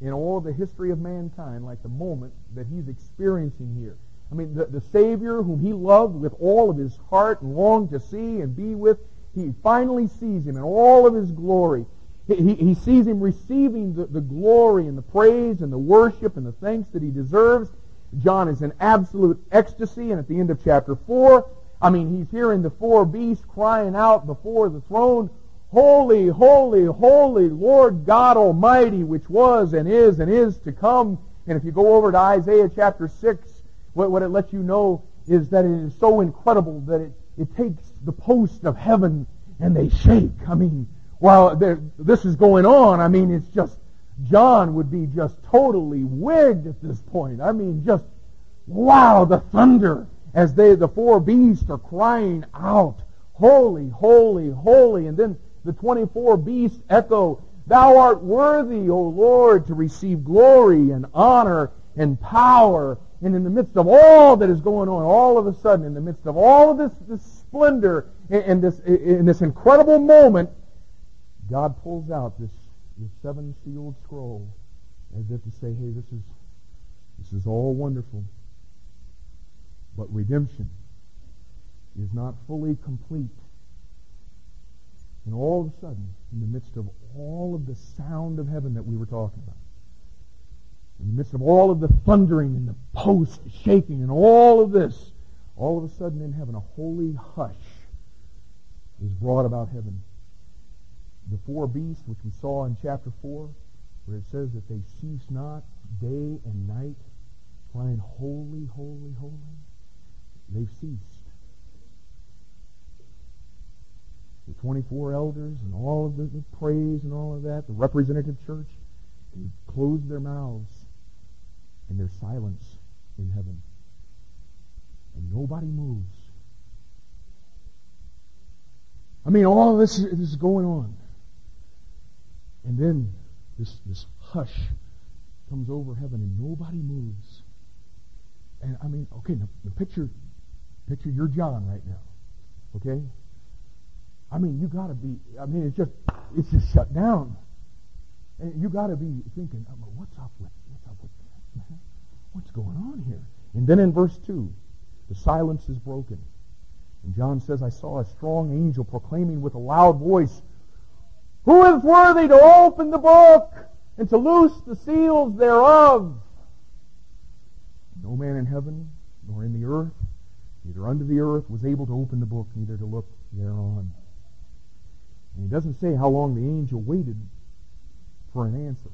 in all the history of mankind like the moment that he's experiencing here. I mean, the, the Savior whom he loved with all of his heart and longed to see and be with, he finally sees him in all of his glory. He, he, he sees him receiving the, the glory and the praise and the worship and the thanks that he deserves. John is in absolute ecstasy, and at the end of chapter 4, I mean, he's hearing the four beasts crying out before the throne, Holy, holy, holy Lord God Almighty, which was and is and is to come. And if you go over to Isaiah chapter 6, what, what it lets you know is that it is so incredible that it, it takes the post of heaven and they shake. I mean, while this is going on, I mean, it's just, John would be just totally wigged at this point. I mean, just, wow, the thunder as they, the four beasts are crying out, holy, holy, holy. And then the 24 beasts echo, Thou art worthy, O Lord, to receive glory and honor and power. And in the midst of all that is going on, all of a sudden, in the midst of all of this, this splendor and this, in this incredible moment, God pulls out this, this seven sealed scroll as if to say, hey, this is, this is all wonderful. But redemption is not fully complete and all of a sudden, in the midst of all of the sound of heaven that we were talking about, in the midst of all of the thundering and the post shaking and all of this, all of a sudden in heaven, a holy hush is brought about heaven. The four beasts, which we saw in chapter 4, where it says that they cease not day and night, crying, Holy, holy, holy, they've ceased. the 24 elders and all of the, the praise and all of that, the representative church, they close their mouths and there's silence in heaven. And nobody moves. I mean, all of this is going on. And then this, this hush comes over heaven and nobody moves. And I mean, okay, now, picture, picture you're John right now. Okay? I mean, you got to be. I mean, it's just it's just shut down, and you got to be thinking, oh, what's up with what's up with that, man? What's going on here? And then in verse two, the silence is broken, and John says, "I saw a strong angel proclaiming with a loud voice, Who is worthy to open the book and to loose the seals thereof?" No man in heaven nor in the earth, neither under the earth, was able to open the book, neither to look thereon. And he doesn't say how long the angel waited for an answer.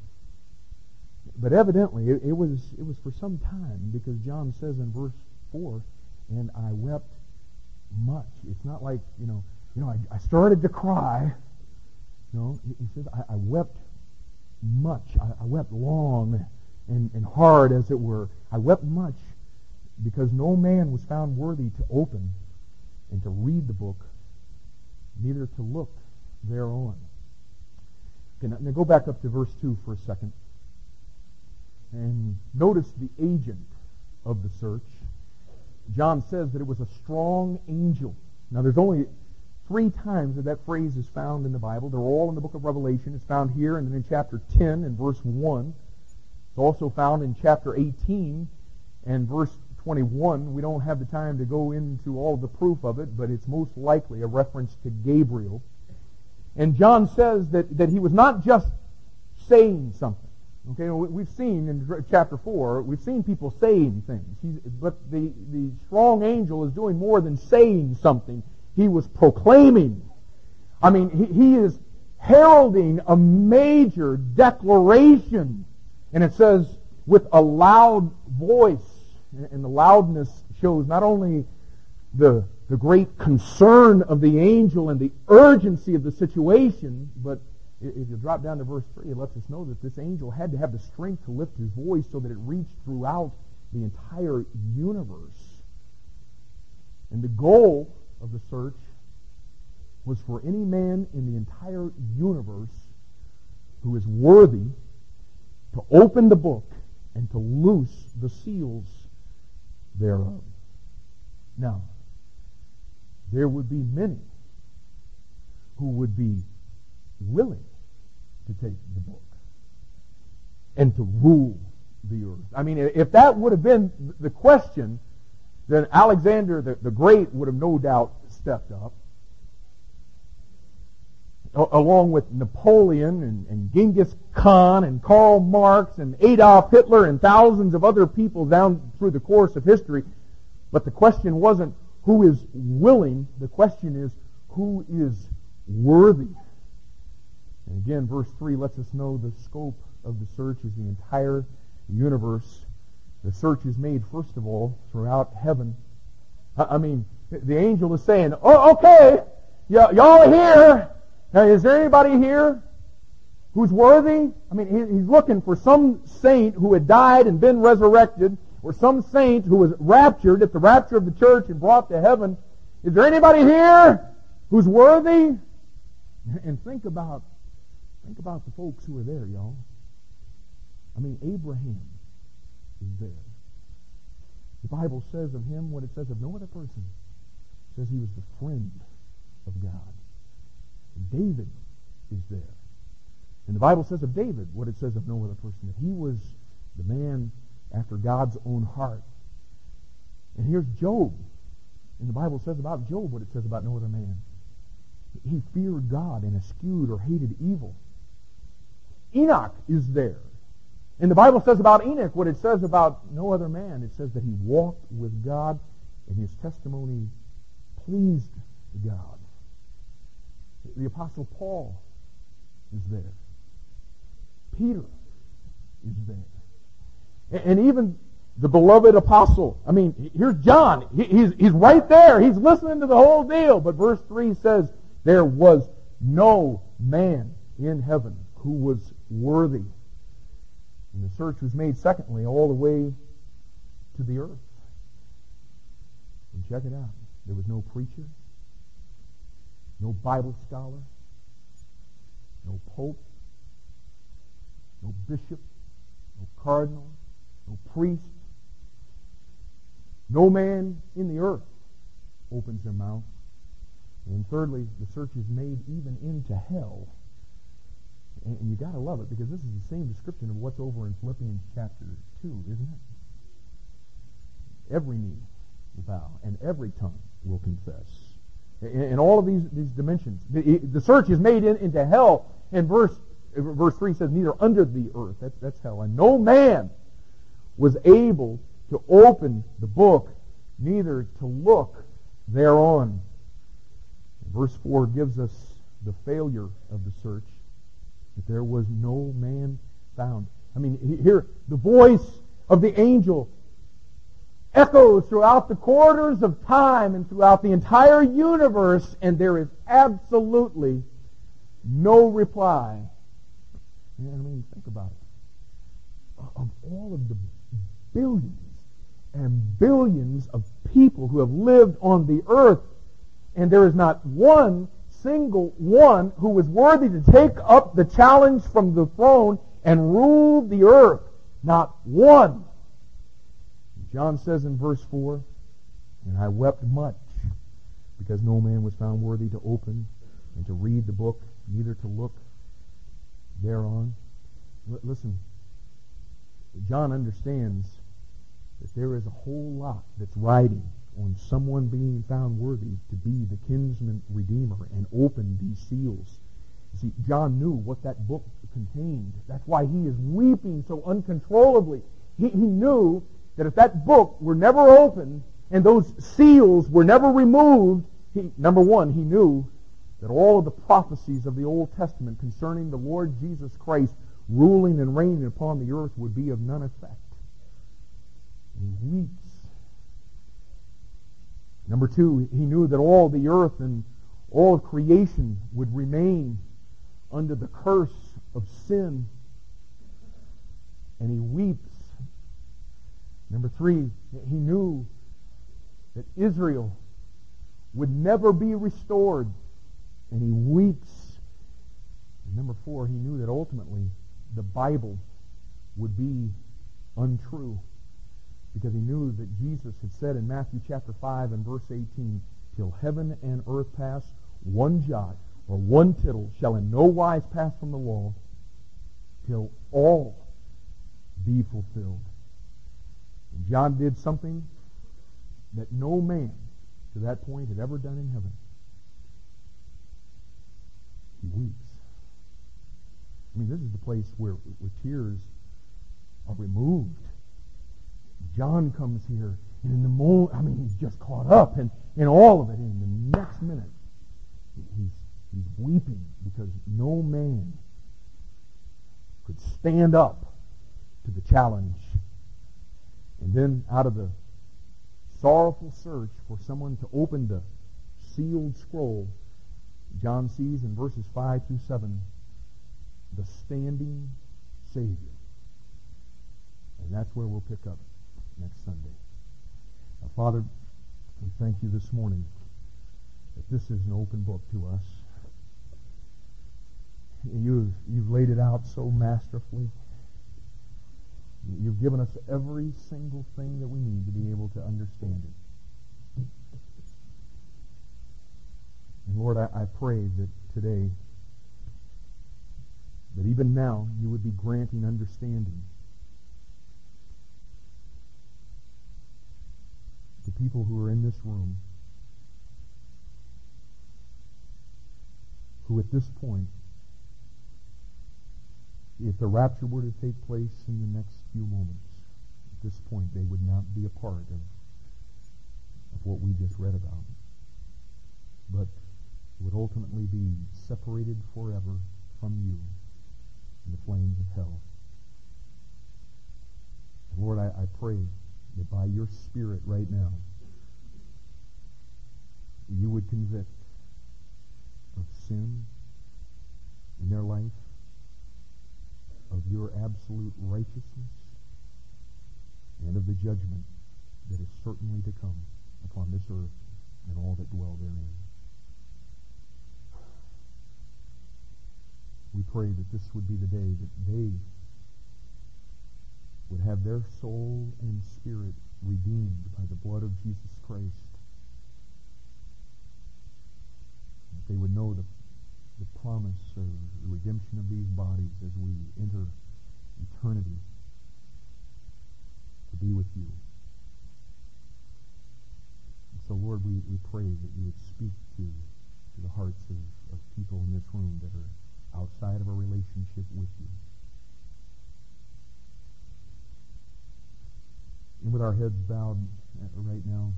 But evidently, it, it, was, it was for some time because John says in verse 4, and I wept much. It's not like, you know, you know, I, I started to cry. No, he, he says, I, I, wept much. I, I wept long and, and hard, as it were. I wept much because no man was found worthy to open and to read the book, neither to look thereon. Okay, now go back up to verse 2 for a second. And notice the agent of the search. John says that it was a strong angel. Now there's only three times that that phrase is found in the Bible. They're all in the book of Revelation. It's found here and then in chapter 10 and verse 1. It's also found in chapter 18 and verse 21. We don't have the time to go into all the proof of it, but it's most likely a reference to Gabriel. And John says that, that he was not just saying something. Okay, we've seen in chapter 4, we've seen people saying things. He's, but the, the strong angel is doing more than saying something. He was proclaiming. I mean, he, he is heralding a major declaration. And it says, with a loud voice. And the loudness shows not only the the great concern of the angel and the urgency of the situation, but if you drop down to verse 3, it lets us know that this angel had to have the strength to lift his voice so that it reached throughout the entire universe. And the goal of the search was for any man in the entire universe who is worthy to open the book and to loose the seals thereof. Now, there would be many who would be willing to take the book and to rule the earth. I mean, if that would have been the question, then Alexander the, the Great would have no doubt stepped up along with Napoleon and, and Genghis Khan and Karl Marx and Adolf Hitler and thousands of other people down through the course of history. But the question wasn't who is willing. The question is who is worthy. And again, verse 3 lets us know the scope of the search is the entire universe. The search is made, first of all, throughout heaven. I mean, the angel is saying, oh, okay, y- y'all are here. Now, is there anybody here who's worthy? I mean, he's looking for some saint who had died and been resurrected, or some saint who was raptured at the rapture of the church and brought to heaven. Is there anybody here who's worthy? And think about, think about the folks who are there, y'all. I mean, Abraham is there. The Bible says of him what it says of no other person. It says he was the friend of God. David is there. And the Bible says of David what it says of no other person, that he was the man after God's own heart. And here's Job. And the Bible says about Job what it says about no other man. He feared God and eschewed or hated evil. Enoch is there. And the Bible says about Enoch what it says about no other man. It says that he walked with God and his testimony pleased God. The Apostle Paul is there. Peter is there. And even the beloved apostle. I mean, here's John. He's, he's right there. He's listening to the whole deal. But verse 3 says, there was no man in heaven who was worthy. And the search was made, secondly, all the way to the earth. And check it out. There was no preacher no Bible scholar, no pope, no bishop, no cardinal, no priest. No man in the earth opens their mouth. And thirdly, the search is made even into hell. And, you got to love it because this is the same description of what's over in Philippians chapter 2, isn't it? Every knee will bow and every tongue will confess in, in all of these, these dimensions. The, the search is made in, into hell. And verse, verse 3 says, neither under the earth. That's, that's hell. And no man was able to open the book, neither to look thereon. Verse 4 gives us the failure of the search, that there was no man found. I mean, here, the voice of the angel echoes throughout the corridors of time and throughout the entire universe, and there is absolutely no reply. I mean, think about it. Of all of the billions and billions of people who have lived on the earth, and there is not one single one who was worthy to take up the challenge from the throne and rule the earth. Not one. John says in verse 4, And I wept much because no man was found worthy to open and to read the book, neither to look thereon. L- listen, John understands that there is a whole lot that's riding on someone being found worthy to be the kinsman redeemer and open these seals. See, John knew what that book contained. That's why he is weeping so uncontrollably. He, he knew that if that book were never opened and those seals were never removed, he, number one, he knew that all of the prophecies of the Old Testament concerning the Lord Jesus Christ ruling and reigning upon the earth would be of none effect. He weeps. Number two, he knew that all the earth and all of creation would remain under the curse of sin. And he weeps Number three, he knew that Israel would never be restored, and he weeps. And number four, he knew that ultimately the Bible would be untrue because he knew that Jesus had said in Matthew chapter 5 and verse 18, Till heaven and earth pass, one jot or one tittle shall in no wise pass from the law till all be fulfilled. And John did something that no man to that point had ever done in heaven. He weeps. I mean, this is the place where, where tears are removed. John comes here, and in the moment, I mean, he's just caught up in, in all of it. And in the next minute, he's, he's weeping because no man could stand up to the challenge. And then out of the sorrowful search for someone to open the sealed scroll, John sees in verses 5 through 7 the standing Savior. And that's where we'll pick up next Sunday. Now, Father, we thank you this morning that this is an open book to us. You've, you've laid it out so masterfully. You've given us every single thing that we need to be able to understand it. And Lord, I, I pray that today, that even now, you would be granting understanding to people who are in this room who at this point if the rapture were to take place in the next few moments, at this point they would not be a part of, of what we just read about, but would ultimately be separated forever from you in the flames of hell. Lord, I, I pray that by your Spirit right now, you would convict of sin in their life, of your absolute righteousness and of the judgment that is certainly to come upon this earth and all that dwell therein. We pray that this would be the day that they would have their soul and spirit redeemed by the blood of Jesus Christ. That they would know the the promise of the redemption of these bodies as we enter eternity to be with you. And so, Lord, we, we pray that you would speak to, to the hearts of, of people in this room that are outside of a relationship with you. And with our heads bowed right now,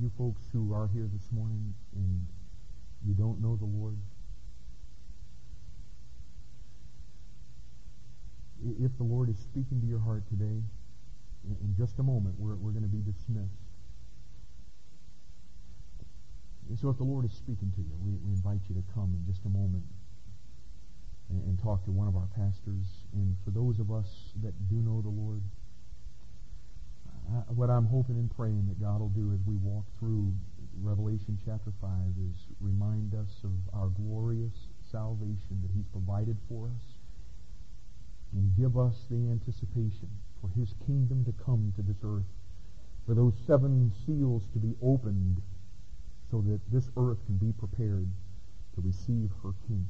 you folks who are here this morning and you don't know the Lord, if the Lord is speaking to your heart today, in just a moment, we're, we're going to be dismissed. And so if the Lord is speaking to you, we, we invite you to come in just a moment and, and talk to one of our pastors. And for those of us that do know the Lord, What I'm hoping and praying that God will do as we walk through Revelation chapter 5 is remind us of our glorious salvation that he's provided for us and give us the anticipation for his kingdom to come to this earth, for those seven seals to be opened so that this earth can be prepared to receive her king.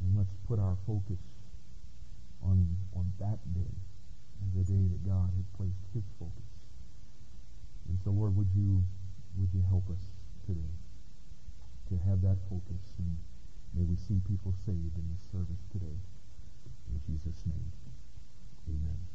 And let's put our focus on, on that day the day that God has placed his focus. And so, Lord, would you, would you help us today to have that focus and may we see people saved in this service today. In Jesus' name, amen.